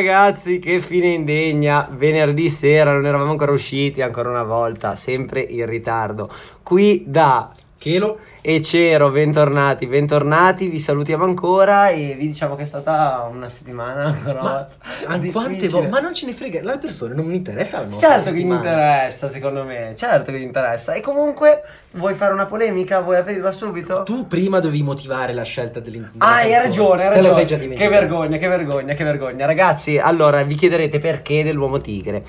Ragazzi, che fine indegna. Venerdì sera non eravamo ancora usciti ancora una volta, sempre in ritardo. Qui da Chelo e Cero, bentornati, bentornati, vi salutiamo ancora e vi diciamo che è stata una settimana ancora Ma quante volte? Ma non ce ne frega, la persona non mi interessa la Certo che gli settimana. interessa, secondo me, certo che gli interessa. E comunque, vuoi fare una polemica? Vuoi aprirla subito? Tu prima dovevi motivare la scelta dell'in- della Ah, hai ragione, hai Te lo ragione. sei già che dimenticato. vergogna, che vergogna, che vergogna. Ragazzi, allora vi chiederete perché dell'uomo tigre.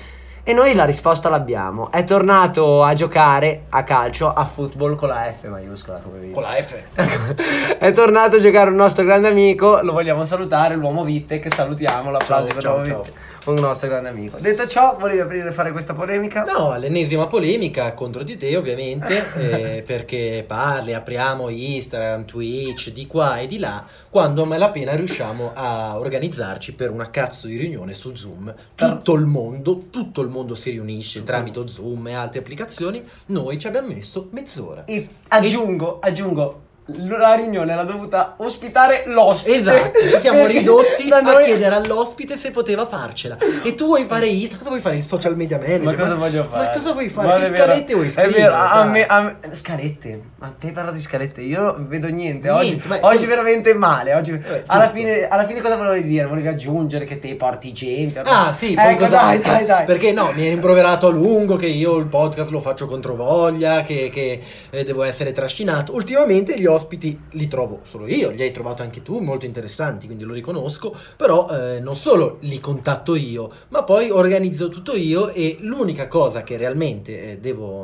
E noi la risposta l'abbiamo. È tornato a giocare a calcio, a football con la F maiuscola, come vedi. Con la F. È tornato a giocare un nostro grande amico, lo vogliamo salutare, l'uomo Vitte, che salutiamo, l'applauso Ciao, per ciao, l'uomo ciao. Vitte, un nostro grande amico. Detto ciò, volevi aprire e fare questa polemica? No, l'ennesima polemica contro di te ovviamente, eh, perché parli, apriamo Instagram, Twitch, di qua e di là, quando a malapena riusciamo a organizzarci per una cazzo di riunione su Zoom. Tutto il mondo, tutto il mondo si riunisce tramite Zoom e altre applicazioni, noi ci abbiamo messo mezz'ora. E aggiungo, aggiungo, la riunione l'ha dovuta ospitare l'ospite. Esatto, ci siamo ridotti a noi- chiedere all'ospite se poteva farcela. E tu vuoi fare Instagram? Cosa vuoi fare? Il social media manager? Ma cosa voglio fare? Ma cosa vuoi fare? Ma che è scalette vuoi È scrivere? vero, a, me, a me- Scalette? Ma te hai parlato di scalette? Io non vedo niente. Oggi, Niente, ma- oggi veramente male. Oggi, Eh, alla, fine, alla fine cosa volevi dire? Volevi aggiungere che te porti gente? Ah sì, poi ecco, dai, dai, dai. Perché no, mi hai rimproverato a lungo che io il podcast lo faccio contro voglia, che, che, eh, devo essere trascinato. Ultimamente gli ospiti li trovo solo io, li hai trovato anche tu, molto interessanti, quindi lo riconosco. Però eh, non solo li contatto io, ma poi organizzo tutto io e l'unica cosa che realmente eh, devo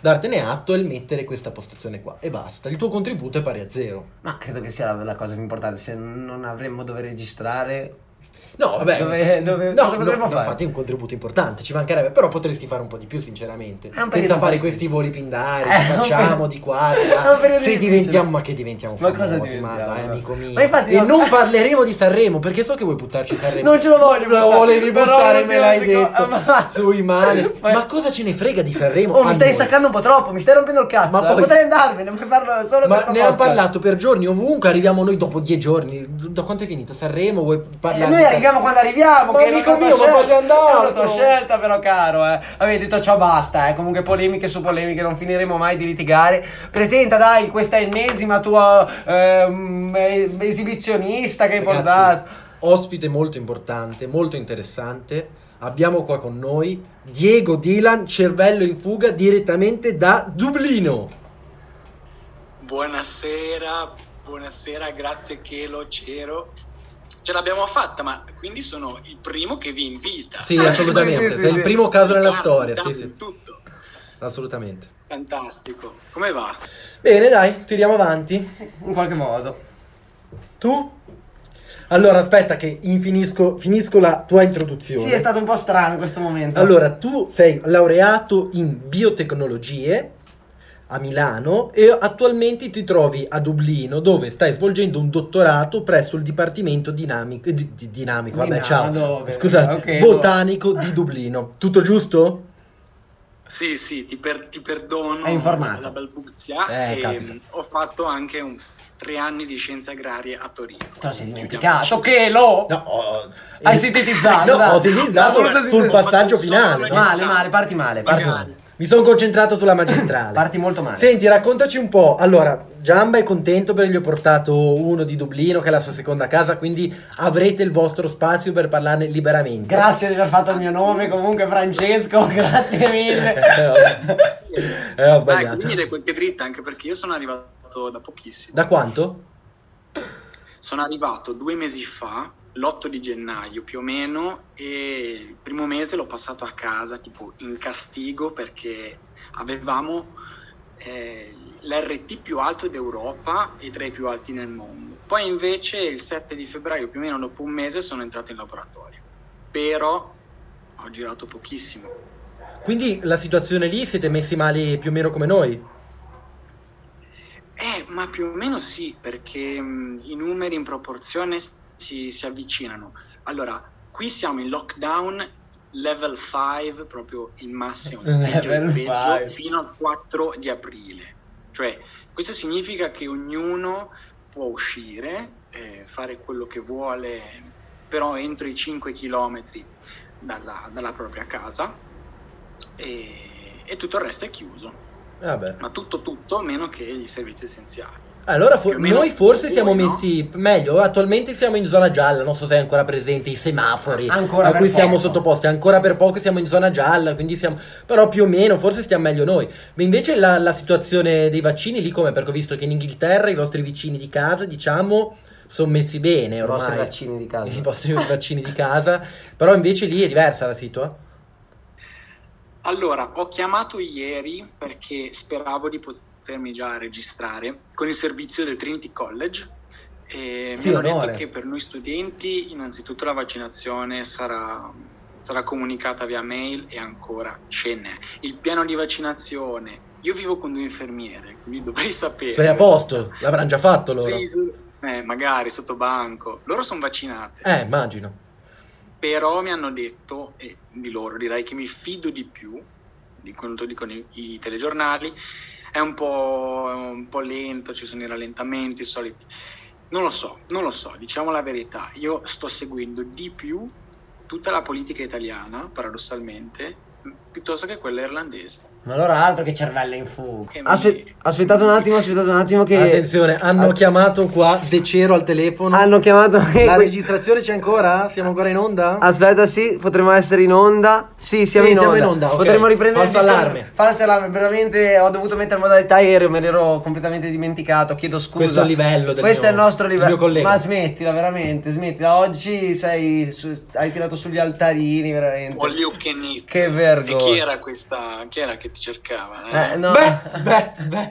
dartene atto è il mettere questa postazione qua. E basta, il tuo contributo è pari a zero. Ma credo che sia la, la cosa più importante. Se non avremmo dover registrare. No, vabbè. Dove- dove- no, no, fare? infatti è un contributo importante, ci mancherebbe, però potresti fare un po' di più, sinceramente. Senza fare difficile. questi voli pindari, Eh, facciamo periodo- di qua, di là. Se difficile. diventiamo, ma che diventiamo Ma famosi, cosa diventiamo? dai, amico mio. Ma infatti e no- non parleremo di Sanremo, perché so che vuoi buttarci Sanremo. Non ce lo voglio Lo volevi buttare, me l'hai detto. ma- Sui mani. Ma- Ma cosa ce ne frega di Sanremo? Oh, mi stai noi? saccando un po' troppo, mi stai rompendo il cazzo. Ma eh. poi- Potrei andarmene, puoi farlo solo Ma per ne proposta. parlato per giorni ovunque, arriviamo noi dopo dieci giorni. Da quanto è finito? Sanremo? Vuoi E parlare? Arriviamo quando arriviamo. Ma che amico la tua mio, ma scelta. voglio andare, È però. scelta, però, caro. Eh. Avevi detto ciao, basta. Eh. Comunque, polemiche su polemiche, non finiremo mai di litigare. Presenta, dai, questa ennesima tua ehm, eh, esibizionista che hai Ragazzi, portato. Ospite molto importante, molto interessante. Abbiamo qua con noi Diego Dylan, cervello in fuga direttamente da Dublino. Buonasera, buonasera, grazie che lo c'ero. Ce l'abbiamo fatta, ma quindi sono il primo che vi invita. Sì, assolutamente. Sei il primo caso nella storia. Sì, sì, Tutto. assolutamente. Fantastico. Come va? Bene, dai, tiriamo avanti. In qualche modo. Tu? Allora, aspetta che infinisco, finisco la tua introduzione. Sì, è stato un po' strano questo momento. Allora, tu sei laureato in biotecnologie a Milano e attualmente ti trovi a Dublino dove stai svolgendo un dottorato presso il Dipartimento Dinamico, di- di- dinamico, vabbè, ciao. dove? Scusa, Ok, botanico di Dublino. Tutto giusto? Sì, sì, ti, per- ti perdono la balbuzia. Eh, e, ho fatto anche un- tre anni di scienze agrarie a Torino. Te sei dimenticato che lo... No, ho- Hai eh, sintetizzato, No, ho sintetizzato sul passaggio finale. Male, male, parti male, parti male. Mi sono concentrato sulla magistrale. Parti molto male. Senti, raccontaci un po'. Allora, Giamba è contento perché gli ho portato uno di Dublino, che è la sua seconda casa, quindi avrete il vostro spazio per parlarne liberamente. Grazie di aver fatto il mio nome, comunque Francesco, grazie mille. Eh. Eh, ho Dai, sbagliato. quindi le qualche dritta, anche perché io sono arrivato da pochissimo. Da quanto? Sono arrivato due mesi fa, l'8 di gennaio più o meno, e il primo mese l'ho passato a casa, tipo in castigo, perché avevamo eh, l'RT più alto d'Europa e tra i più alti nel mondo. Poi invece il 7 di febbraio, più o meno dopo un mese, sono entrato in laboratorio. Però ho girato pochissimo. Quindi la situazione lì siete messi male più o meno come noi? Eh, ma più o meno sì, perché mh, i numeri in proporzione si, si avvicinano. Allora, qui siamo in lockdown level 5, proprio il massimo, il peggio, il Level peggio, fino al 4 di aprile. Cioè, questo significa che ognuno può uscire, eh, fare quello che vuole, però entro i 5 km dalla, dalla propria casa e, e tutto il resto è chiuso. Vabbè. Ma tutto tutto meno che i servizi essenziali. Allora, for- meno noi forse voi, siamo no? messi meglio. Attualmente siamo in zona gialla. Non so se è ancora presente i semafori Ancora a cui siamo poco. sottoposti. Ancora per poco siamo in zona gialla. Quindi siamo. Però più o meno, forse stiamo meglio noi. Ma invece la, la situazione dei vaccini lì come? Perché ho visto che in Inghilterra i vostri vicini di casa, diciamo, sono messi bene I ormai. vostri vaccini di casa. I vostri vaccini di casa. Però invece lì è diversa la situazione. Allora, ho chiamato ieri perché speravo di potermi già registrare con il servizio del Trinity College e Sì, mi hanno onore. detto che per noi studenti innanzitutto la vaccinazione sarà, sarà comunicata via mail e ancora ce n'è. Il piano di vaccinazione, io vivo con due infermiere, quindi dovrei sapere. Sei a posto? L'avranno già fatto loro? Sì, sì. Eh, magari sotto banco. Loro sono vaccinate. Eh, immagino. Però mi hanno detto, e di loro direi che mi fido di più di quanto dicono i, i telegiornali, è un, po', un po' lento, ci sono i rallentamenti, i soliti. Non lo so, non lo so, diciamo la verità. Io sto seguendo di più tutta la politica italiana, paradossalmente, piuttosto che quella irlandese. Ma allora altro che cervello in fuga. Aspe- aspettate un attimo, aspettate un attimo che... Attenzione, hanno Ah, chiamato qua De Cero al telefono. Hanno chiamato... La registrazione c'è ancora? Siamo ancora in onda? Aspetta, sì, potremmo essere in onda. Sì, siamo, Sì, in, siamo onda. in onda, ok. Potremmo riprendere Falso il discorso- allarme. Falso allarme. Veramente ho dovuto mettere modalità aereo, me l'ero completamente dimenticato. Chiedo scusa. Questo è il livello del Questo mio- è il nostro livello. mio collega. Ma smettila, veramente, smettila. Oggi sei su- hai tirato sugli altarini, veramente. All you can eat. Che vergogna. Chi era questa? Chi era che ti cercava? eh? Eh, no. Beh, beh, beh.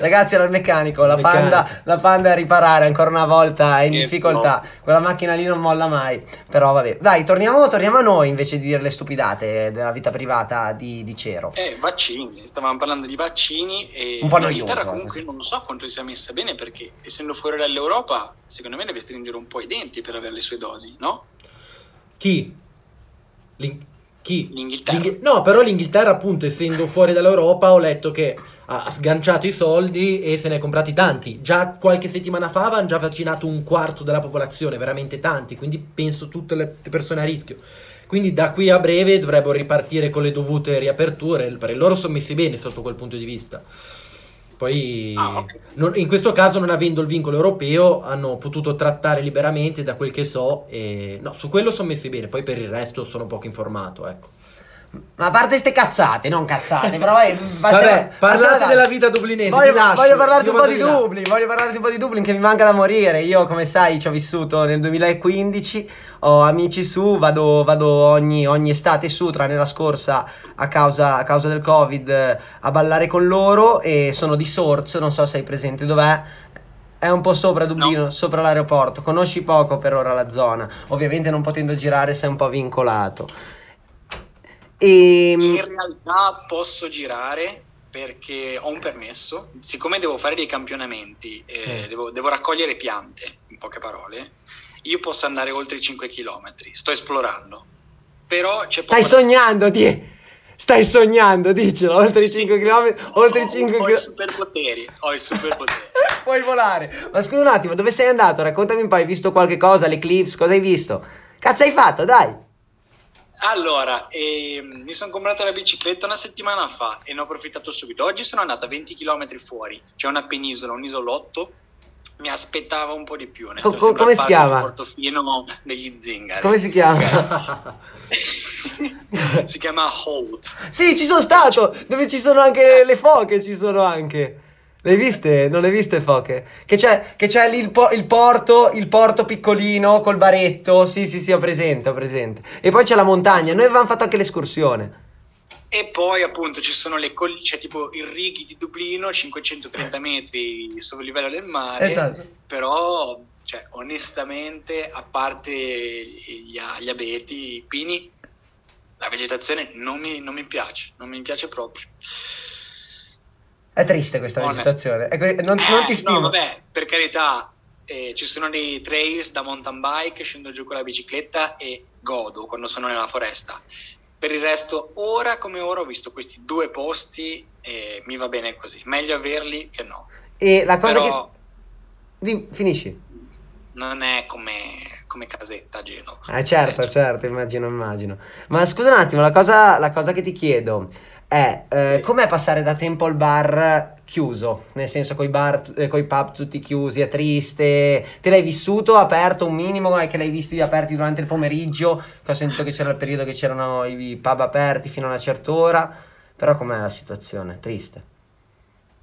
Ragazzi, era il meccanico. La, Meccanico. Panda, la panda è a riparare ancora una volta. È in Che difficoltà. Quella macchina lì non molla mai. Però vabbè. Dai, torniamo, torniamo a noi invece di dire le stupidate della vita privata di, di Cero. Eh, vaccini, stavamo parlando di vaccini e Un po' l'Inghilterra noioso, comunque eh, non so quanto sia messa bene perché essendo fuori dall'Europa secondo me deve stringere un po' i denti per avere le sue dosi, no? Chi? L'Ing- chi? L'Inghilterra. L'Inghi- no, però l'Inghilterra, appunto, essendo fuori dall'Europa, ho letto che ha sganciato i soldi e se ne è comprati tanti. Già qualche settimana fa avevano già vaccinato un quarto della popolazione, veramente tanti, quindi penso tutte le persone a rischio. Quindi da qui a breve dovrebbero ripartire con le dovute riaperture, perché loro sono messi bene sotto quel punto di vista. Poi, Ah, ok. non- in questo caso, non avendo il vincolo europeo, hanno potuto trattare liberamente, da quel che so. E, no, su quello sono messi bene. Poi per il resto sono poco informato. Ecco. Ma a parte ste cazzate, non cazzate, però vai, Vabbè, parlate della vita dublinese. Voglio, voglio parlarti un po' di là. Dublin, voglio parlarti un po' di Dublin che mi manca da morire. Io, come sai, ci ho vissuto nel 2015, ho amici su, vado, vado ogni, ogni estate su, tranne la scorsa a causa, a causa del Covid, eh, a ballare con loro e sono di Sorts, non so se hai presente dov'è. È un po' sopra Dublino, sopra l'aeroporto. Conosci poco per ora la zona. Ovviamente non potendo girare sei un po' vincolato. E In realtà posso girare perché ho un permesso, siccome devo fare dei campionamenti, eh, Sì. devo, devo raccogliere piante, in poche parole, io posso andare oltre i 5 km, sto esplorando. Però c'è Stai poco sognando, di... Stai sognando, dicelo, oltre i Sì. 5 km, oltre i Ho- 5 Ho i km. superpoteri, ho i superpoteri. Puoi volare. Ma scusa un attimo, dove sei andato? Raccontami un po', hai visto qualche cosa, l'Eclipse, cosa hai visto? Cazzo hai fatto, dai. Allora, ehm, mi sono comprato la bicicletta una settimana fa e ne ho approfittato subito. Oggi sono andata 20 km fuori, c'è una penisola, un isolotto. Mi aspettava un po' di più. Co- co- come si chiama? Portofino degli zingari. Come si chiama? Si chiama Holt. Sì, ci sono stato, dove ci sono anche le foche, ci sono anche. Le hai viste? Non le hai viste foche? Che c'è, che c'è lì il, po- il porto, il porto piccolino col baretto. Sì, sì, sì, ho presente, ho presente. E poi c'è la montagna. Noi avevamo fatto anche l'escursione. E poi appunto ci sono le colline, c'è tipo il righi di Dublino, 530 metri sopra il livello del mare. Esatto. Però, cioè, onestamente, a parte gli, gli abeti, i pini, la vegetazione non mi, non mi piace, non mi piace proprio. È triste questa vegetazione. Ecco, non, non ti Eh, stimo. No, vabbè, per carità, eh, ci sono dei trails da mountain bike, scendo giù con la bicicletta e godo quando sono nella foresta. Per il resto, ora come ora ho visto questi due posti e mi va bene così. Meglio averli che no. E la cosa Però, Di- finisci. Non è come, come casetta a Genova. Eh certo, Eh, certo, immagino, immagino. Ma scusa un attimo, la cosa, la cosa che ti chiedo è eh, com'è passare da tempo al bar chiuso? Nel senso, coi bar, eh, coi pub tutti chiusi, è triste? Te l'hai vissuto aperto un minimo? È che l'hai visti aperti durante il pomeriggio? Che ho sentito che c'era il periodo che c'erano i pub aperti fino a una certa ora. Però com'è la situazione? Triste.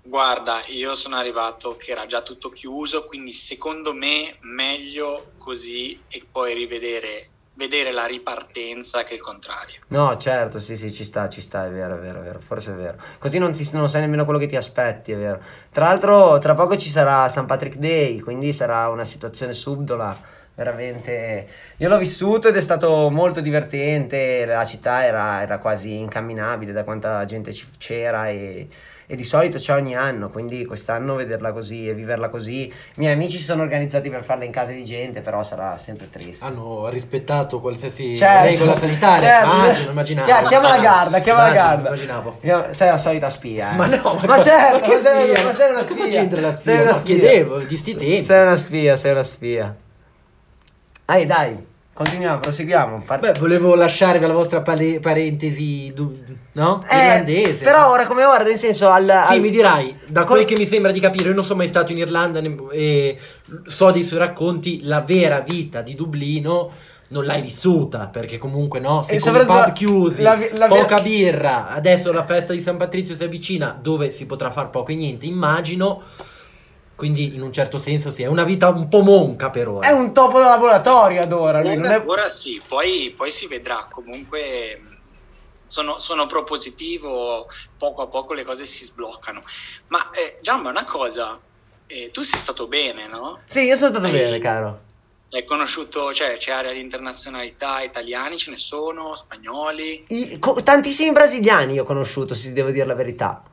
Guarda, io sono arrivato che era già tutto chiuso, quindi secondo me meglio così e poi rivedere vedere la ripartenza che il contrario. No, certo, sì, sì, ci sta, ci sta, è vero, è vero, è vero, forse è vero. Così non, ti- non sai nemmeno quello che ti aspetti, è vero. Tra l'altro, tra poco ci sarà St. Patrick Day, quindi sarà una situazione subdola, veramente... Io l'ho vissuto ed è stato molto divertente, la città era, era quasi incamminabile da quanta gente ci- c'era e, e di solito c'è ogni anno, quindi quest'anno vederla così e viverla così... I miei amici si sono organizzati per farla in casa di gente, però sarà sempre triste. Hanno rispettato qualsiasi Certo, regola sanitaria. certo. Immagino, immaginavo. Chia- chiama la Garda, chiama la Garda. Immaginavo. Sei la solita spia, eh. Ma no, ma, ma cosa- certo, ma ma sei, ma sei una Ma spia. cosa c'entra la spia? Sei una No, spia. chiedevo, di sti tempi. Sei una spia, sei una spia. Dai, dai, continuiamo, proseguiamo. Par- Beh, volevo lasciarvi la vostra pare- parentesi, du- no? Eh, Irlandese. Però ora come ora, nel senso al... Sì, al- mi dirai, da quel che mi sembra di capire, io non sono mai stato in Irlanda ne- e so dei suoi racconti, la vera vita di Dublino non l'hai vissuta, perché comunque no, se E con i pub chiusi, la la poca birra, adesso la festa di San Patrizio si avvicina, dove si potrà far poco e niente, immagino, quindi in un certo senso sì, è una vita un po' monca per ora. È un topo da laboratorio ad ora, lui non Ora, è... ora sì, poi, poi si vedrà. Comunque sono, sono propositivo, poco a poco le cose si sbloccano. Ma eh, Giamba, una cosa, eh, tu sei stato bene, no? Sì, io sono stato Hai- bene, caro. Hai conosciuto, cioè c'è area di internazionalità, italiani ce ne sono, spagnoli. I- co- tantissimi brasiliani io ho conosciuto, se devo dire la verità.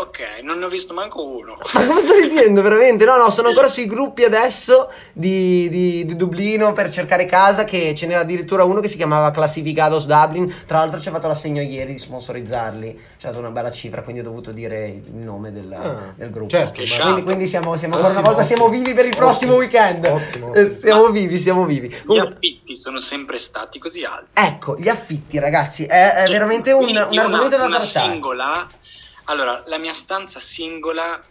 Ok, non ne ho visto manco uno. Ma cosa stai dicendo veramente? No, no, sono ancora sui gruppi adesso di, di- di Dublino per cercare casa che ce n'era addirittura uno che si chiamava Classificados Dublin. Tra l'altro ci ha fatto l'assegno ieri di sponsorizzarli. Ci ha dato una bella cifra, quindi ho dovuto dire il nome del, Ah, del gruppo. certo, ma- Quindi, quindi siamo, siamo ancora una volta siamo vivi per il prossimo Ottimo, weekend. ottimo, Eh, siamo vivi, siamo vivi. Gli Comunque- affitti sono sempre stati così alti. ecco, gli affitti, ragazzi, è, è Cioè, veramente un, un argomento una, da una trattare. singola. Allora, la mia stanza singola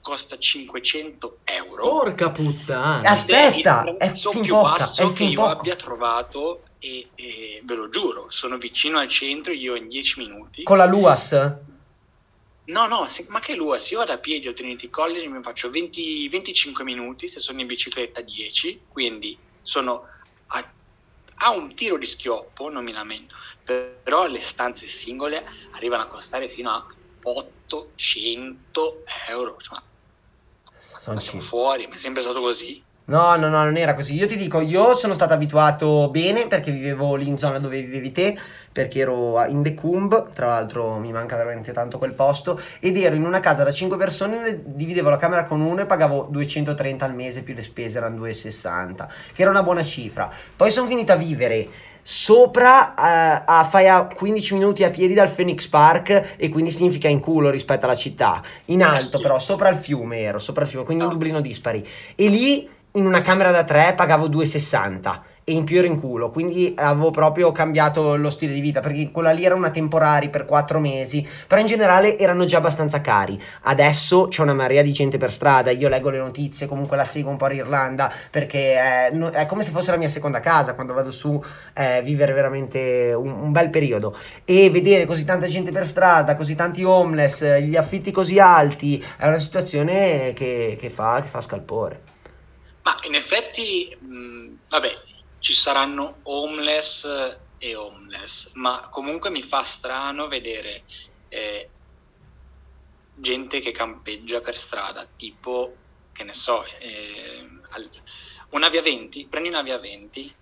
costa 500 euro. Porca puttana. Aspetta, Ed il è prezzo fin più poca, basso è che io poco. abbia trovato e, e ve lo giuro, sono vicino al centro, io in 10 minuti. Con la Luas? No, no, se- ma che lui, se io vado a piedi al Trinity College mi faccio 20 25 minuti, se sono in bicicletta 10, quindi sono a, a un tiro di schioppo, non mi lamento, però le stanze singole arrivano a costare fino a 800 euro, cioè, ma, Sono siamo sì. fuori, ma è sempre stato così. No, no, no, non era così. Io ti dico, io sono stato abituato bene perché vivevo lì in zona dove vivevi te, perché ero in Decumb, tra l'altro mi manca veramente tanto quel posto, ed ero in una casa da 5 persone, dividevo la camera con uno e pagavo 230 al mese più le spese erano 260, che era una buona cifra. Poi sono finito a vivere sopra eh, a fai a 15 minuti a piedi dal Phoenix Park e quindi significa in culo rispetto alla città. In alto sì. però, sopra il fiume ero, sopra il fiume, quindi un No. Dublino dispari. E lì in una camera da tre pagavo 2,60 e in più ero in culo, quindi avevo proprio cambiato lo stile di vita perché quella lì era una temporari per 4 mesi, però in generale erano già abbastanza cari. Adesso c'è una marea di gente per strada, io leggo le notizie, comunque la seguo un po' l'Irlanda perché è, no- è come se fosse la mia seconda casa quando vado su eh, vivere veramente un, un bel periodo e vedere così tanta gente per strada, così tanti homeless, gli affitti così alti, è una situazione che, che fa, che fa scalpore. Ma in effetti, mh, vabbè, ci saranno homeless e homeless, ma comunque mi fa strano vedere eh, gente che campeggia per strada, tipo, che ne so, eh, una via 20, prendi una via 20,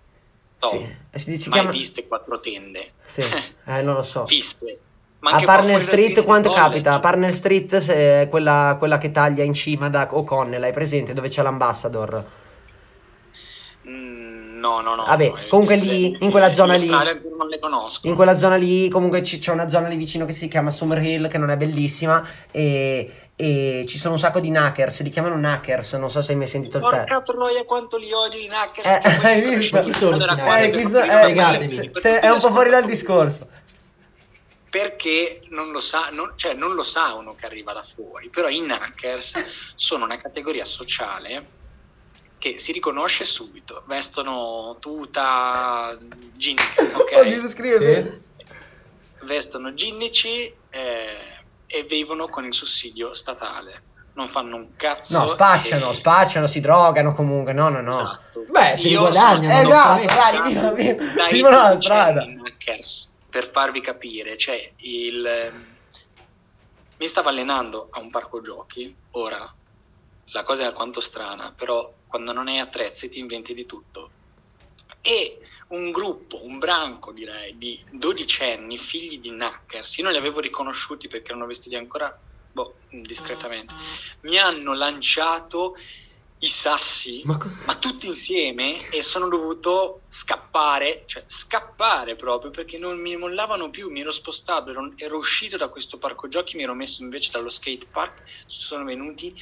no, Sì, e si, si chiama... viste quattro tende, Sì, eh, non lo so. viste. Ma A Parnell Street quanto capita? A Parnell Street se è quella, quella che taglia in cima da O'Connell, hai presente? Dove c'è l'ambassador? Mm, no, no, no. Vabbè, no, comunque lì, in quella zona lì- non le conosco. In quella zona lì, comunque c- c'è una zona lì vicino che si chiama Summer Hill, che non è bellissima, e, e ci sono un sacco di knackers, li chiamano knackers, non so se hai mai sentito il termine. Porca troia quanto li odio i hackers. Eh, poi hai li visto? Ma chi sono Allora, Eh, so- tutti- eh, se- se- è un po' fuori dal discorso. Perché non lo sa, non- cioè non lo sa uno che arriva da fuori, però i hackers sono una categoria sociale che si riconosce subito, vestono tuta ginnica, ok? Sì. Vestono ginnici eh, e vivono con il sussidio statale, non fanno un cazzo. No, spacciano, e- spacciano, si drogano comunque, no, no, no. Esatto. Beh, Io guadagnano, Esatto, viva, dai vivono la strada. hackers, per farvi capire, cioè il ehm, mi stavo allenando a un parco giochi, ora la cosa è alquanto strana, però quando non hai attrezzi ti inventi di tutto. E un gruppo, un branco direi, di dodicenni, figli di hackers, io non li avevo riconosciuti perché erano vestiti ancora, boh, discretamente, mi hanno lanciato i sassi Ma co- ma tutti insieme e sono dovuto scappare, cioè scappare proprio perché non mi mollavano più, mi ero spostato, ero, ero uscito da questo parco giochi, mi ero messo invece dallo skate park, sono venuti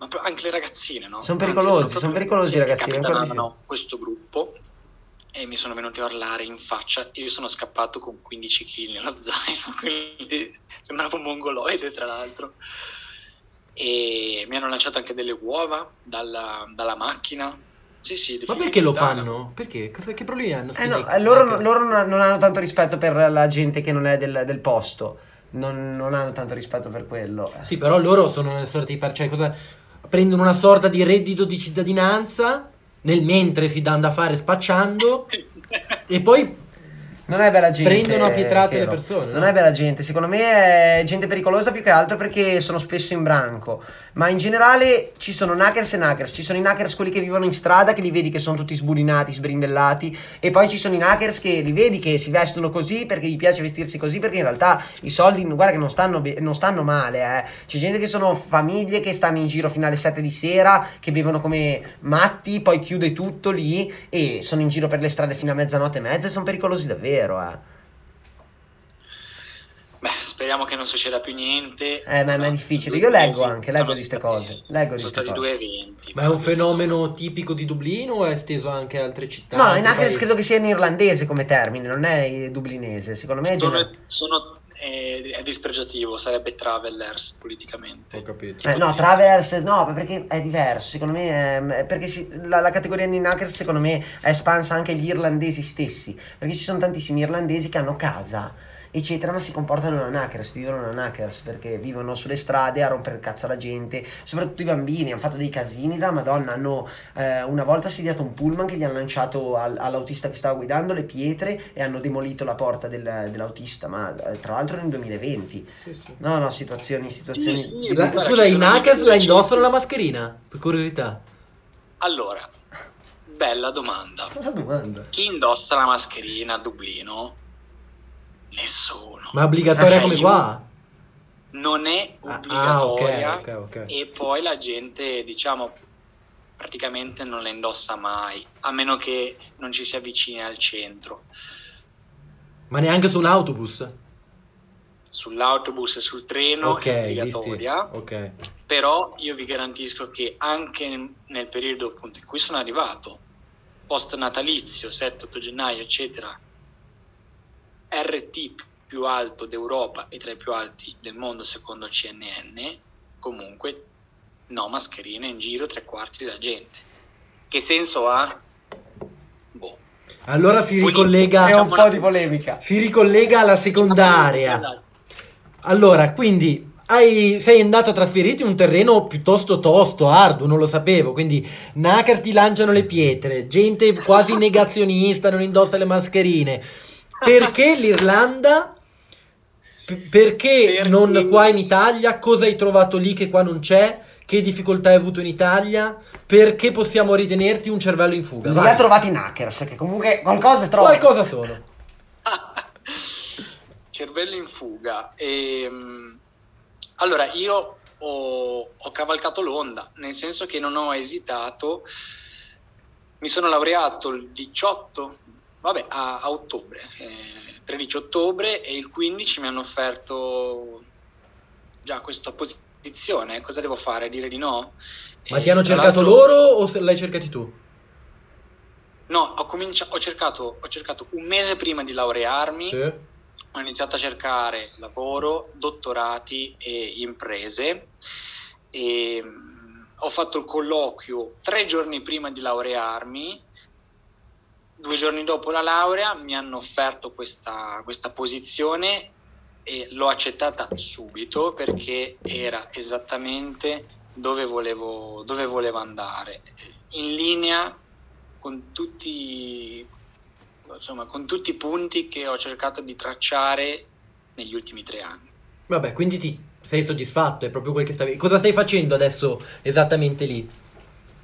ma anche le ragazzine, no? Sono pericolosi, sono pericolosi i che ragazzini, capitanavano questo gruppo e mi sono venuti a urlare in faccia io sono scappato con 15 kg nello zaino, quindi sembravo un mongoloide tra l'altro e mi hanno lanciato anche delle uova dalla, dalla macchina. Sì, sì, Ma perché lo fanno? Perché? Cosa- che problemi hanno? Eh no, loro, loro non non hanno tanto rispetto per la gente che non è del, del posto. Non, non hanno tanto rispetto per quello. Sì, però loro sono una sorta di par- cioè, cosa prendono una sorta di reddito di cittadinanza nel mentre si danno da fare spacciando e poi Non è bella gente. Prendono a pietrate le persone, no? Non è bella gente. Secondo me è gente pericolosa più che altro perché sono spesso in branco. Ma in generale ci sono knackers e knackers. Ci sono i knackers quelli che vivono in strada, che li vedi che sono tutti sbulinati, sbrindellati. E poi ci sono i knackers che li vedi che si vestono così perché gli piace vestirsi così. Perché in realtà i soldi, guarda che non stanno, be- non stanno male. Eh. C'è gente che sono famiglie che stanno in giro fino alle 7 di sera, che bevono come matti, poi chiude tutto lì e sono in giro per le strade fino a mezzanotte e mezza. e Sono pericolosi davvero. Eh. Beh, speriamo che non succeda più niente. Eh, ma- ma è difficile. Io leggo anche, leggo sono di ste stati- cose, leggo di sono ste stati cose. due eventi. Ma è un fenomeno tipico di Dublino o è esteso anche a altre città? No, in paesi? credo che sia in irlandese come termine, non è dublinese. Secondo me è Sono, gener- sono- è, è dispregiativo, sarebbe travelers politicamente. Ho capito. Eh, no, di- Travelers no, perché è diverso, secondo me è- perché si- la, la categoria di hackers secondo me è espansa anche agli irlandesi stessi, perché ci sono tantissimi irlandesi che hanno casa, eccetera, ma si comportano da hackers, vivono da hackers, perché vivono sulle strade a rompere il cazzo alla gente, soprattutto i bambini, hanno fatto dei casini da madonna, hanno eh, una volta assediato un pullman che gli hanno lanciato al- all'autista che stava guidando le pietre e hanno demolito la porta del- dell'autista, ma eh, tra l'altro nel 2020. Sì, sì. No, no, situazioni, situazioni... Sì, sì, La- guarda, scusa, i dei- la indossano la mascherina? Per curiosità. Allora, bella domanda. Chi indossa la mascherina a Dublino? Nessuno. Ma è obbligatoria Cioè, come io- qua? Non è Ah, obbligatoria ah, ok, ok, ok. e poi la gente, diciamo, praticamente non la indossa mai, a meno che non ci si avvicini al centro. Ma neanche su un autobus? Sull'autobus e sul treno è obbligatoria, Ok. però io vi garantisco che anche nel, nel periodo appunto in cui sono arrivato, post natalizio, 7-8 gennaio, eccetera, RT più alto d'Europa e tra i più alti del mondo secondo CNN, comunque no mascherine in giro tre quarti della gente. Che senso ha? Boh. Allora si ricollega... È un po' di polemica. Si ricollega alla secondaria. Allora, quindi hai- sei andato a trasferirti in un terreno piuttosto tosto, arduo, non lo sapevo. Quindi hacker ti lanciano le pietre, gente quasi negazionista, non indossa le mascherine. Perché l'Irlanda? P- perché, Perché- non qua in Italia? Cosa hai trovato lì che qua non c'è? Che difficoltà hai avuto in Italia? Perché possiamo ritenerti un cervello in fuga? Li Vai. ha trovati in hackers, che comunque qualcosa trova. Qualcosa sono. cervello in fuga. Ehm, allora, io ho, ho cavalcato l'onda, nel senso che non ho esitato. Mi sono laureato il 18, vabbè, a, a ottobre, eh, 13 ottobre, e il 15 mi hanno offerto già questa posizione cosa devo fare? Dire di no? Ma E ti hanno cercato loro o l'hai cercati tu? No, ho, comincia- ho, cercato, ho cercato un mese prima di laurearmi, Sì. ho iniziato a cercare lavoro, dottorati e imprese e mm, ho fatto il colloquio tre giorni prima di laurearmi. Due giorni dopo la laurea mi hanno offerto questa, questa posizione e l'ho accettata subito perché era esattamente dove volevo, dove volevo andare, in linea con tutti, insomma, con tutti i punti che ho cercato di tracciare negli ultimi tre anni. Vabbè, quindi ti sei soddisfatto, è proprio quel che stavi... Cosa stai facendo adesso esattamente lì?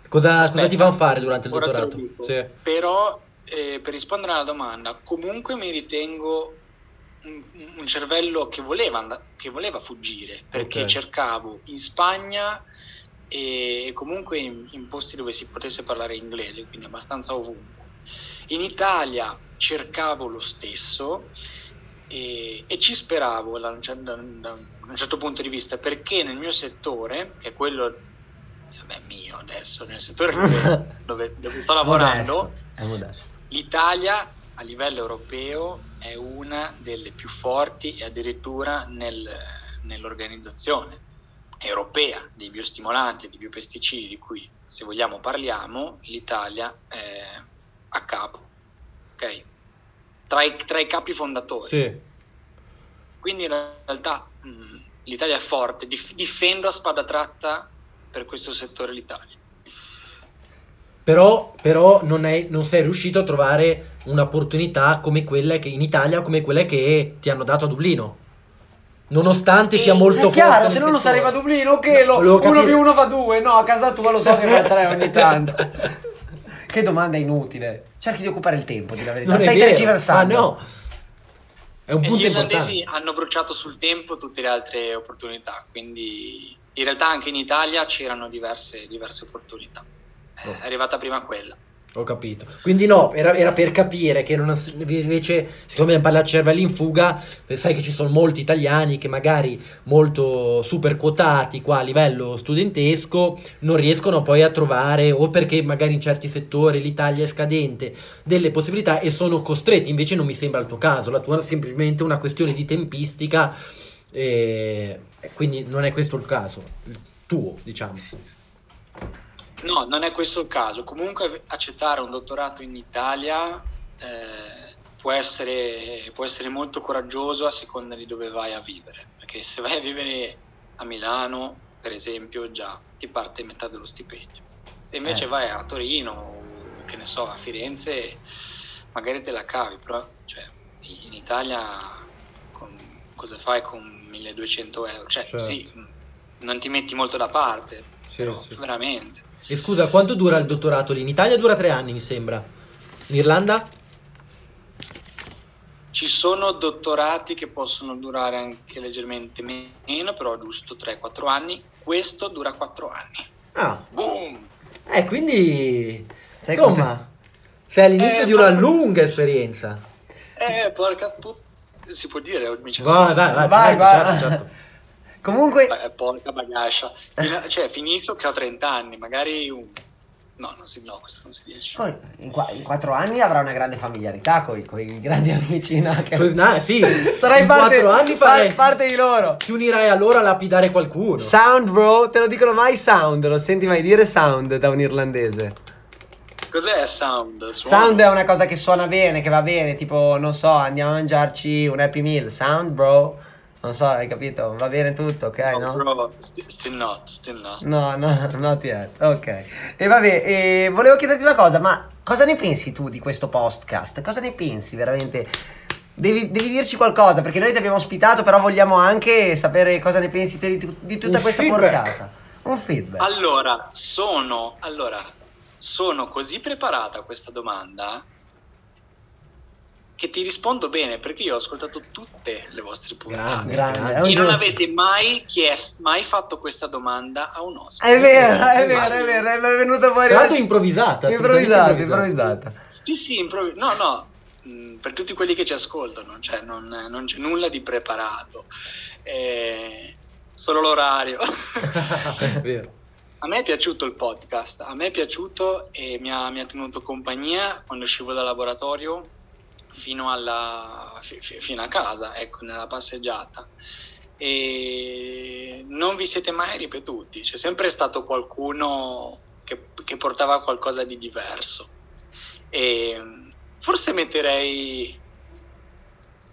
Cosa, Aspetta, cosa ti fanno fare durante il dottorato? Sì. Però, eh, per rispondere alla domanda, comunque mi ritengo un, un cervello che voleva, and- che voleva fuggire, perché Ok. cercavo in Spagna e comunque in, in posti dove si potesse parlare inglese, quindi abbastanza ovunque. In Italia cercavo lo stesso e, e ci speravo da un, cer- da- un certo punto di vista, perché nel mio settore, che è quello vabbè, mio adesso, nel settore dove, dove- sto lavorando, Modesto, È modesto. L'Italia a livello europeo è una delle più forti e addirittura nel- nell'organizzazione europea dei biostimolanti e dei biopesticidi di cui se vogliamo parliamo, l'Italia è a capo, ok? Tra i, tra i capi fondatori. Sì. Quindi in realtà mh, l'Italia è forte, dif- difendo a spada tratta per questo settore l'Italia. Però, però non, è- non sei riuscito a trovare un'opportunità come quella che in Italia, come quella che ti hanno dato a Dublino. Nonostante sia Eh, molto È forte. chiaro, nel se no non settore. sarebbe a Dublino, che No, lo, uno più uno fa due. No, a casa tua lo so che fa tre ogni tanto. che domanda inutile. Cerchi di occupare il tempo, di la verità. Non è Stai tergiversando. Ma no. È un E punto gli irlandesi importante. hanno bruciato sul tempo tutte le altre opportunità, quindi in realtà anche in Italia c'erano diverse, diverse opportunità. Eh, Oh. È arrivata prima quella. Ho capito. Quindi no, era, era per capire che non, invece, siccome parla di cervelli in fuga, sai che ci sono molti italiani che magari molto super quotati qua a livello studentesco non riescono poi a trovare, o perché magari in certi settori l'Italia è scadente, delle possibilità e sono costretti. Invece non mi sembra il tuo caso, la tua è semplicemente una questione di tempistica e e quindi non è questo il caso, il tuo, diciamo. No, non è questo il caso. Comunque accettare un dottorato in Italia eh, può, essere, può essere molto coraggioso a seconda di dove vai a vivere, perché se vai a vivere a Milano, per esempio, già ti parte metà dello stipendio. Se invece Eh. vai a Torino, o che ne so, a Firenze, magari te la cavi, però cioè, in Italia con- cosa fai con 1200 euro? Cioè, Certo. sì, non ti metti molto da parte, Sì, però sì. veramente. E scusa, quanto dura il dottorato lì? In Italia dura tre anni, mi sembra. In Irlanda? Ci sono dottorati che possono durare anche leggermente meno, però giusto 3-4 anni. Questo dura 4 anni. Ah, Boom! eh, quindi... Sei insomma, sei all'inizio Eh, di una lunga esperienza. Eh, porca puttana. Si può dire? mi Vai, solo- vai, vai, Vai, certo, vai. certo, certo. Comunque, Eh, porca bagascia. Fino- cioè, finito che ho 30 anni, magari un... No, non si, no, questo non si dice. poi, in, qua- in quattro anni avrà una grande familiarità con i grandi amici. no? Che- no, sì, Sarai in parte, quattro anni fa- farai- parte di loro. ti unirai allora a lapidare qualcuno. Sound, bro, te lo dicono mai sound, lo senti mai dire sound da un irlandese? Cos'è sound? Suono? Sound è una cosa che suona bene, che va bene, tipo, non so, andiamo a mangiarci un Happy Meal. Sound, bro. Non so, hai capito? Va bene tutto, ok, No, no? bro, st- still not, still not. No, no, not yet. Ok. E vabbè, e volevo chiederti una cosa, ma cosa ne pensi tu di questo podcast? Cosa ne pensi veramente? Devi, devi dirci qualcosa, perché noi ti abbiamo ospitato, però vogliamo anche sapere cosa ne pensi te di, tu- di tutta Un questa feedback. porcata. Un feedback. Allora, sono, allora, sono così preparata a questa domanda che ti rispondo bene perché io ho ascoltato tutte le vostre puntate Grande, Grande, è e non avete mai chiesto, mai fatto questa domanda a un ospite. È vero, è vero, è vero, è venuta fuori. Tra l'altro improvvisata. improvvisata, improvvisata. Sì, sì, improvvi- no, no, mh, per tutti quelli che ci ascoltano, cioè non, non c'è nulla di preparato. Eh, solo l'orario. Vero. A me è piaciuto il podcast, a me è piaciuto e mi ha, mi ha tenuto compagnia quando uscivo dal laboratorio fino, alla, fi- fi- fino a casa, ecco, nella passeggiata. E non vi siete mai ripetuti, c'è sempre stato qualcuno che, che portava qualcosa di diverso. E forse metterei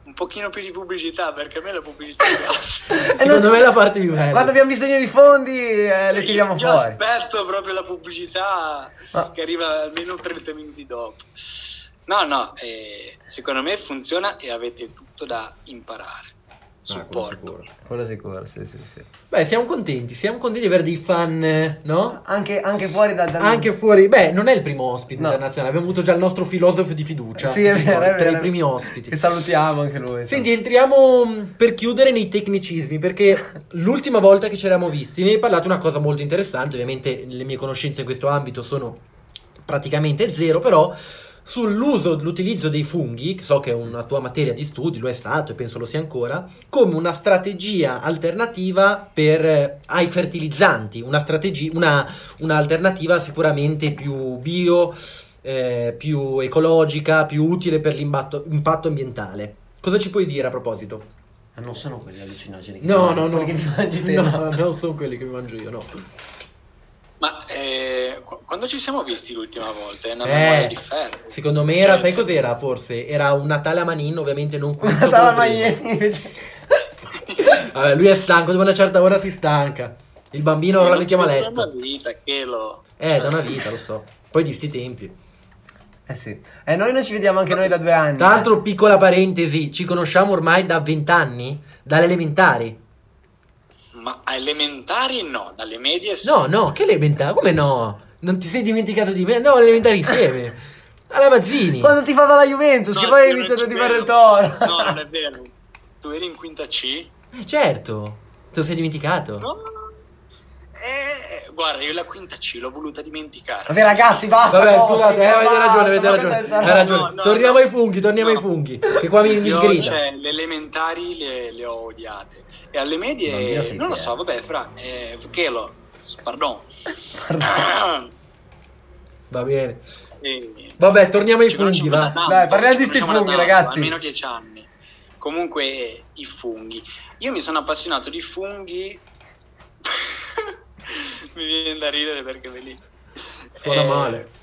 un pochino più di pubblicità perché a me la pubblicità piace. Secondo me è la parte più bella. Quando abbiamo bisogno di fondi eh, le Io- tiriamo io, fuori. aspetto proprio la pubblicità Ma- che arriva almeno 30 minuti dopo. No, no, eh, secondo me funziona e avete tutto da imparare. Ah, quello Supporto. sicuro. Quello sicuro, sì, sì, sì. Beh, siamo contenti, siamo contenti di avere dei fan, no? Anche, anche fuori dal... dal- Anche fuori, beh, non è il primo ospite No. internazionale, abbiamo avuto già il nostro filosofo di fiducia. Sì, è vero, è Tra i primi ospiti. Che salutiamo anche lui. Senti, entriamo mh, per chiudere nei tecnicismi, perché l'ultima volta che ci eravamo visti mi hai parlato una cosa molto interessante, ovviamente le mie conoscenze in questo ambito sono praticamente zero, però sull'uso, l'utilizzo dei funghi, che so che è una tua materia di studi, lo è stato e penso lo sia ancora, come una strategia alternativa per, eh, ai fertilizzanti, una strategia, una, un'alternativa sicuramente più bio, eh, più ecologica, più utile per l'impatto impatto ambientale. Cosa ci puoi dire a proposito? Non sono quelli allucinogeni. che No, no, no. che ti mangi te. No, non sono quelli che mi mangio io, no. Ma eh, qu- quando ci siamo visti l'ultima volta? È una Eh, memoria di ferro. Secondo me era, Cioè, sai cos'era forse? Era un Natale a Manin, ovviamente non questo. Stava a invece. Vabbè, lui è stanco, dopo una certa ora si stanca. Il bambino ora la mettiamo a Da una letto. vita che lo... Eh, da una vita, lo so. Poi di sti tempi. Eh sì. E noi non ci vediamo anche noi da due anni. Tra l'altro, piccola parentesi, ci conosciamo ormai da vent'anni? Dalle elementari? Ma a elementari no, dalle medie sì. No, no, che elementari? Come no? Non ti sei dimenticato di me? Andiamo alle elementari insieme. Alla Mazzini. Quando ti fava la Juventus, No, che poi hai iniziato a tifare il. Toro. No, non è vero. Tu eri in quinta C? Eh, certo. Te lo sei dimenticato? No. Eh, guarda, io la quinta C l'ho voluta dimenticare. Vabbè ragazzi, basta. Vabbè, Cossi, scusate, eh, avete ragione, avete ragione. Hai ragione. No, no, torniamo no. ai funghi, torniamo No. ai funghi. Che qua mi, mi sgrida. cioè, le elementari le, le ho odiate. E alle medie, sei non lo te, so, eh. vabbè, fra, eh, che lo, pardon. Va bene. E- Vabbè, torniamo ai funghi, va. tanto, Dai, parliamo di sti funghi, tanto, ragazzi. Almeno dieci anni. Comunque, i funghi. Io mi sono appassionato di funghi. Mi viene da ridere perché ve li. Suona Eh, male.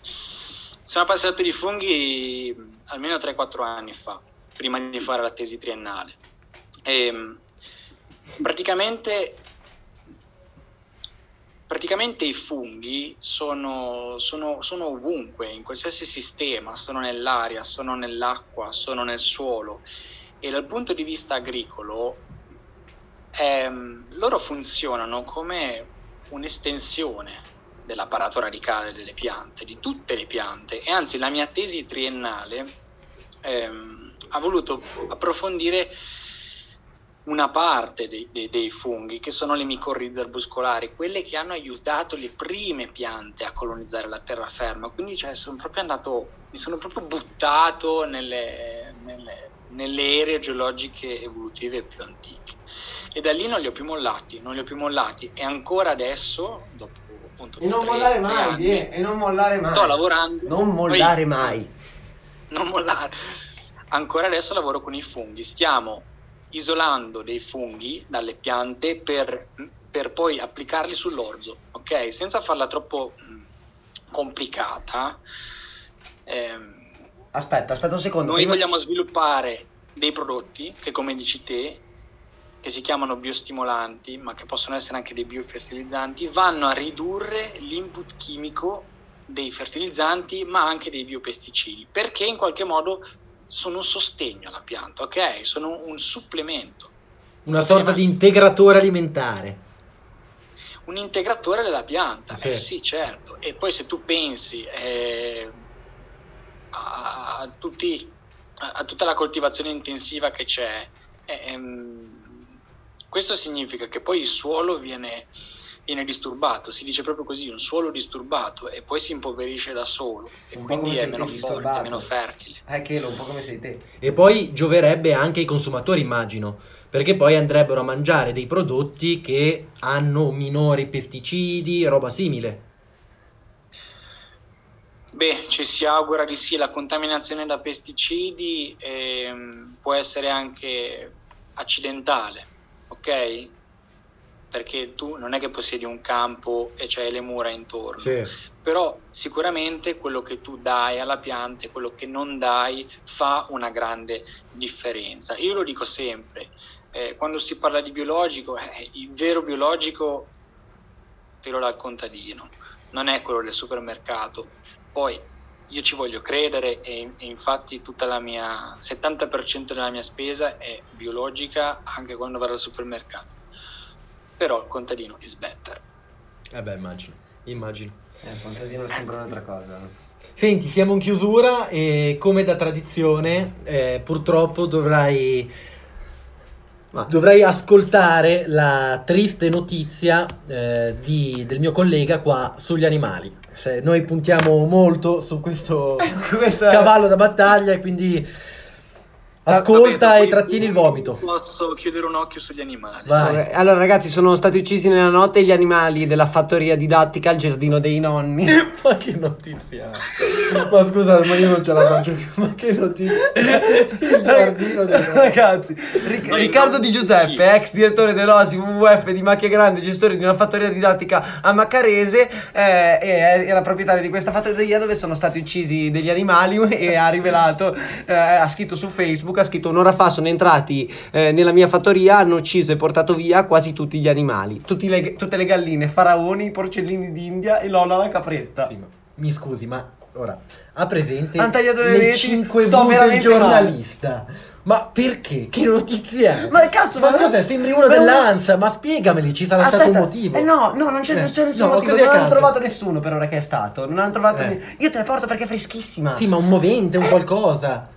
Sono appassionato di funghi almeno 3-4 anni fa, prima di fare la tesi triennale. E, praticamente, praticamente i funghi sono, sono- sono ovunque, in qualsiasi sistema, sono nell'aria, sono nell'acqua, sono nel suolo e dal punto di vista agricolo ehm, loro funzionano come un'estensione dell'apparato radicale delle piante, di tutte le piante e anzi la mia tesi triennale ehm, ha voluto approfondire una parte dei, dei- dei funghi che sono le micorrize arbuscolari, quelle che hanno aiutato le prime piante a colonizzare la terraferma. Quindi cioè, sono andato, mi sono proprio buttato nelle, nelle- nelle ere geologiche evolutive più antiche. E da lì non li ho più mollati, non li ho più mollati. E ancora adesso, dopo appunto E non tre- mollare mai, anni, Die, e non mollare mai. sto lavorando. Non mollare Poi- mai. non mollare. Ancora adesso lavoro con i funghi. Stiamo isolando dei funghi dalle piante per, per poi applicarli sull'orzo, ok? Senza farla troppo mh, complicata. ehm, Aspetta, aspetta un secondo. noi prima- vogliamo sviluppare dei prodotti che, come dici te, che si chiamano biostimolanti, ma che possono essere anche dei biofertilizzanti, vanno a ridurre l'input chimico dei fertilizzanti, ma anche dei biopesticidi, perché in qualche modo sono un sostegno alla pianta, ok? Sono un supplemento, Una sorta di integratore alimentare. un integratore della pianta. Sì. Eh sì, certo. E poi se tu pensi eh, a, a tutti, a, a tutta la coltivazione intensiva che c'è, ehm, questo significa che poi il suolo viene, viene disturbato, si dice proprio così, un suolo disturbato e poi si impoverisce da solo e Un quindi è meno forte, disturbato. meno fertile. Eh, che un po' come sei te. E poi gioverebbe anche ai consumatori, immagino. perché poi andrebbero a mangiare dei prodotti che hanno minori pesticidi, roba simile. Beh, ci si augura di sì, la contaminazione da pesticidi ehm, può essere anche accidentale, ok? Perché tu non è che possiedi un campo e c'hai le mura intorno, Sì. però sicuramente quello che tu dai alla pianta e quello che non dai fa una grande differenza. Io lo dico sempre, eh, quando si parla di biologico, eh, il vero biologico te lo dà il contadino, non è quello del supermercato. Poi io ci voglio credere e, e infatti tutta la mia 70% della mia spesa è biologica anche quando vado al supermercato. Però il contadino is better. Eh beh, immagino, immagino. Eh, il contadino è sempre un'altra cosa. Senti, siamo in chiusura e come da tradizione, eh, purtroppo dovrai, Ma- dovrai ascoltare la triste notizia eh, di- del mio collega qua sugli animali. Se- noi puntiamo molto su questo Questa- cavallo da battaglia e quindi ascolta Vabbè, e trattieni il vomito. Posso chiudere un occhio sugli animali. Vai. Allora, ragazzi, sono stati uccisi nella notte gli animali della fattoria didattica al giardino dei nonni. Ma che notizia! Ma scusa, ma io non ce la faccio più. Ma che notizia! Il giardino del Ragazzi, Ric- i Riccardo nonni Di Giuseppe, ex direttore dell'OSI WWF di Macchia Grande, gestore di una fattoria didattica a Maccarese, eh, e era proprietario di questa fattoria dove sono stati uccisi degli animali e ha rivelato, eh, ha scritto su Facebook, ha scritto un'ora fa sono entrati eh, nella mia fattoria, hanno ucciso e portato via quasi tutti gli animali, tutti le- tutte le galline, faraoni, i porcellini d'India e Lola la capretta. Sì, ma mi scusi, ma ora ha presente tagliato le le reti, 5 sto del giornalista? Ma perché? Che notizia è? Ma cazzo, ma ma- cos'è? Sembri uno dell'ANSA, ma spiegameli, ci sarà stato un Aspetta, motivo. Eh no, no, non c'è, non c'è Eh, nessun no, motivo. Non hanno trovato nessuno per ora che è stato. Non hanno trovato. Eh. Io te la porto perché è freschissima. Sì, ma un movente, un qualcosa.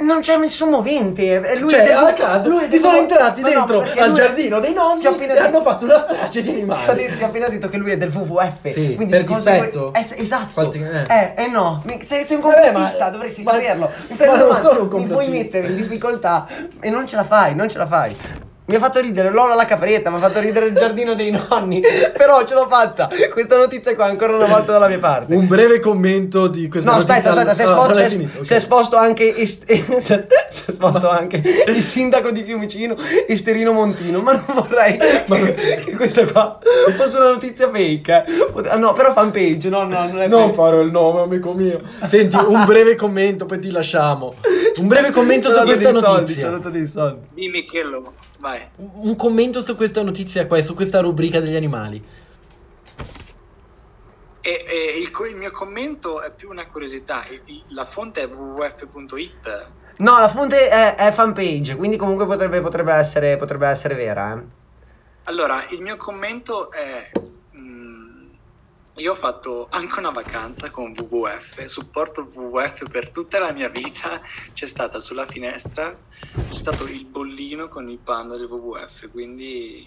Non c'è nessun movente. è Lui cioè, è a caso, lui è ti del- sono entrati Ma no, dentro perché al giardino dei nonni e detto- hanno fatto una strage di animali. ti ho appena detto che lui è del WWF. Sì, quindi per dispetto? Eh, s- esatto. Qualche- eh. eh. eh, no. Sei, sei un Vabbè, complottista, dovresti ma- saperlo. Mi ma non sono un domanda, Mi complottista. mettere in difficoltà e non ce la fai, non ce la fai. Mi ha fatto ridere Lola la capretta, mi ha fatto ridere il giardino dei nonni. Però ce l'ho fatta. Questa notizia qua ancora una volta dalla mia parte. Un breve commento di questa No, notizia. aspetta, aspetta, si è, No, si è finito, ok. si è esposto anche, est- si è esposto anche il sindaco di Fiumicino, Esterino Montino. Ma non vorrei Ma non che, che questa qua fosse una notizia fake. eh. No, però fanpage, no, no, non è Non fake. farò il nome, amico mio. Senti, un breve commento, poi ti lasciamo. Un breve commento su questa soldi, notizia. dato dei soldi. Dimmi che lo vai. Un commento su questa notizia qua su questa rubrica degli animali. E, e il, il mio commento è più una curiosità. La fonte è wwf.it. No, la fonte è, è fanpage, quindi comunque potrebbe, potrebbe essere, potrebbe essere vera. Eh. Allora, il mio commento è... io ho fatto anche una vacanza con WWF, supporto WWF per tutta la mia vita, c'è stata sulla finestra, c'è stato il bollino con il panda del WWF, quindi...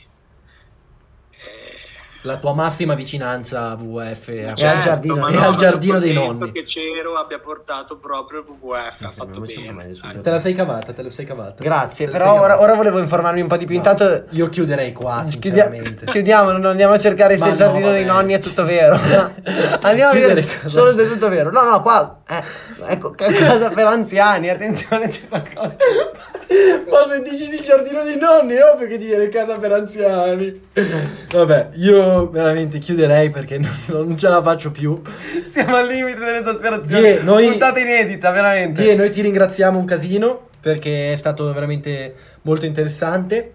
eh, La tua massima vicinanza a WWF e, E al giardino- ma e no, al ma giardino dei nonni. che Cero abbia portato proprio il WWF, ha fatto bene. Te la sei cavata, te la sei cavata. Grazie, Te però ora, ora volevo informarmi un po' di più. Intanto Io chiuderei qua, sinceramente. chiudiamo, non andiamo a cercare se il no, giardino dei vabbè. nonni è tutto vero. andiamo a vedere cosa? solo se è tutto vero. No, no, qua eh, ecco, ca- casa per anziani, attenzione, c'è qualcosa. Ma se dici di giardino dei nonni, è ovvio che ti viene casa per anziani. Vabbè, io veramente chiuderei perché non, non ce la faccio più. Siamo al limite dell'esasperazione. Die, noi- Puntata inedita, veramente. Sì, noi ti ringraziamo un casino perché è stato veramente molto interessante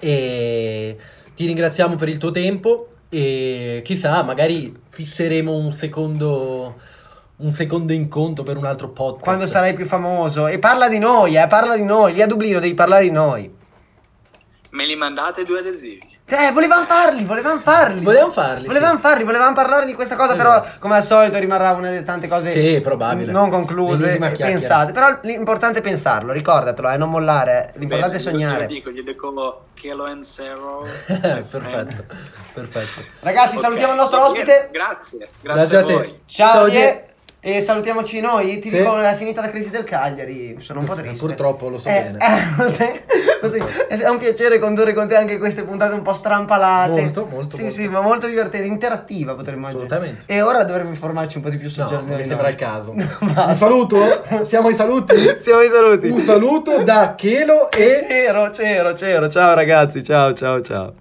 e ti ringraziamo per il tuo tempo e chissà, magari fisseremo un secondo un secondo incontro per un altro podcast. Quando sarai più famoso. E parla di noi, eh, parla di noi. Lì a Dublino devi parlare di noi. Me li mandate due adesivi. Eh, volevamo farli, volevamo farli. Volevamo farli, Volevamo sì. farli, volevamo parlare di questa cosa, Sì. però come al solito rimarrà una delle tante cose Sì, probabile. non concluse pensate. Però l'importante è pensarlo, ricordatelo, eh, non mollare. eh. L'importante è Bene, sognare. Io dico, gli dico Kelo and Zero. perfetto, perfetto. Ragazzi, Ok. salutiamo il nostro ospite. Grazie, grazie, Grazie a a te. voi. Ciao, Ciao, Die. E salutiamoci noi. Ti Sì. dico, è finita la crisi del Cagliari. Sono un po' triste. Purtroppo, lo so Eh, bene. eh? Così, è un piacere condurre con te anche queste puntate un po' strampalate. Molto, molto, Sì, molto. sì, ma molto divertente, interattiva potremmo dire. Assolutamente. E ora dovremmo informarci un po' di più sul No, giardino. mi sembra il caso. Un saluto? Siamo ai saluti? Siamo ai saluti. Un saluto da Chelo e... Cero, cero, cero. Ciao ragazzi, ciao, ciao, ciao.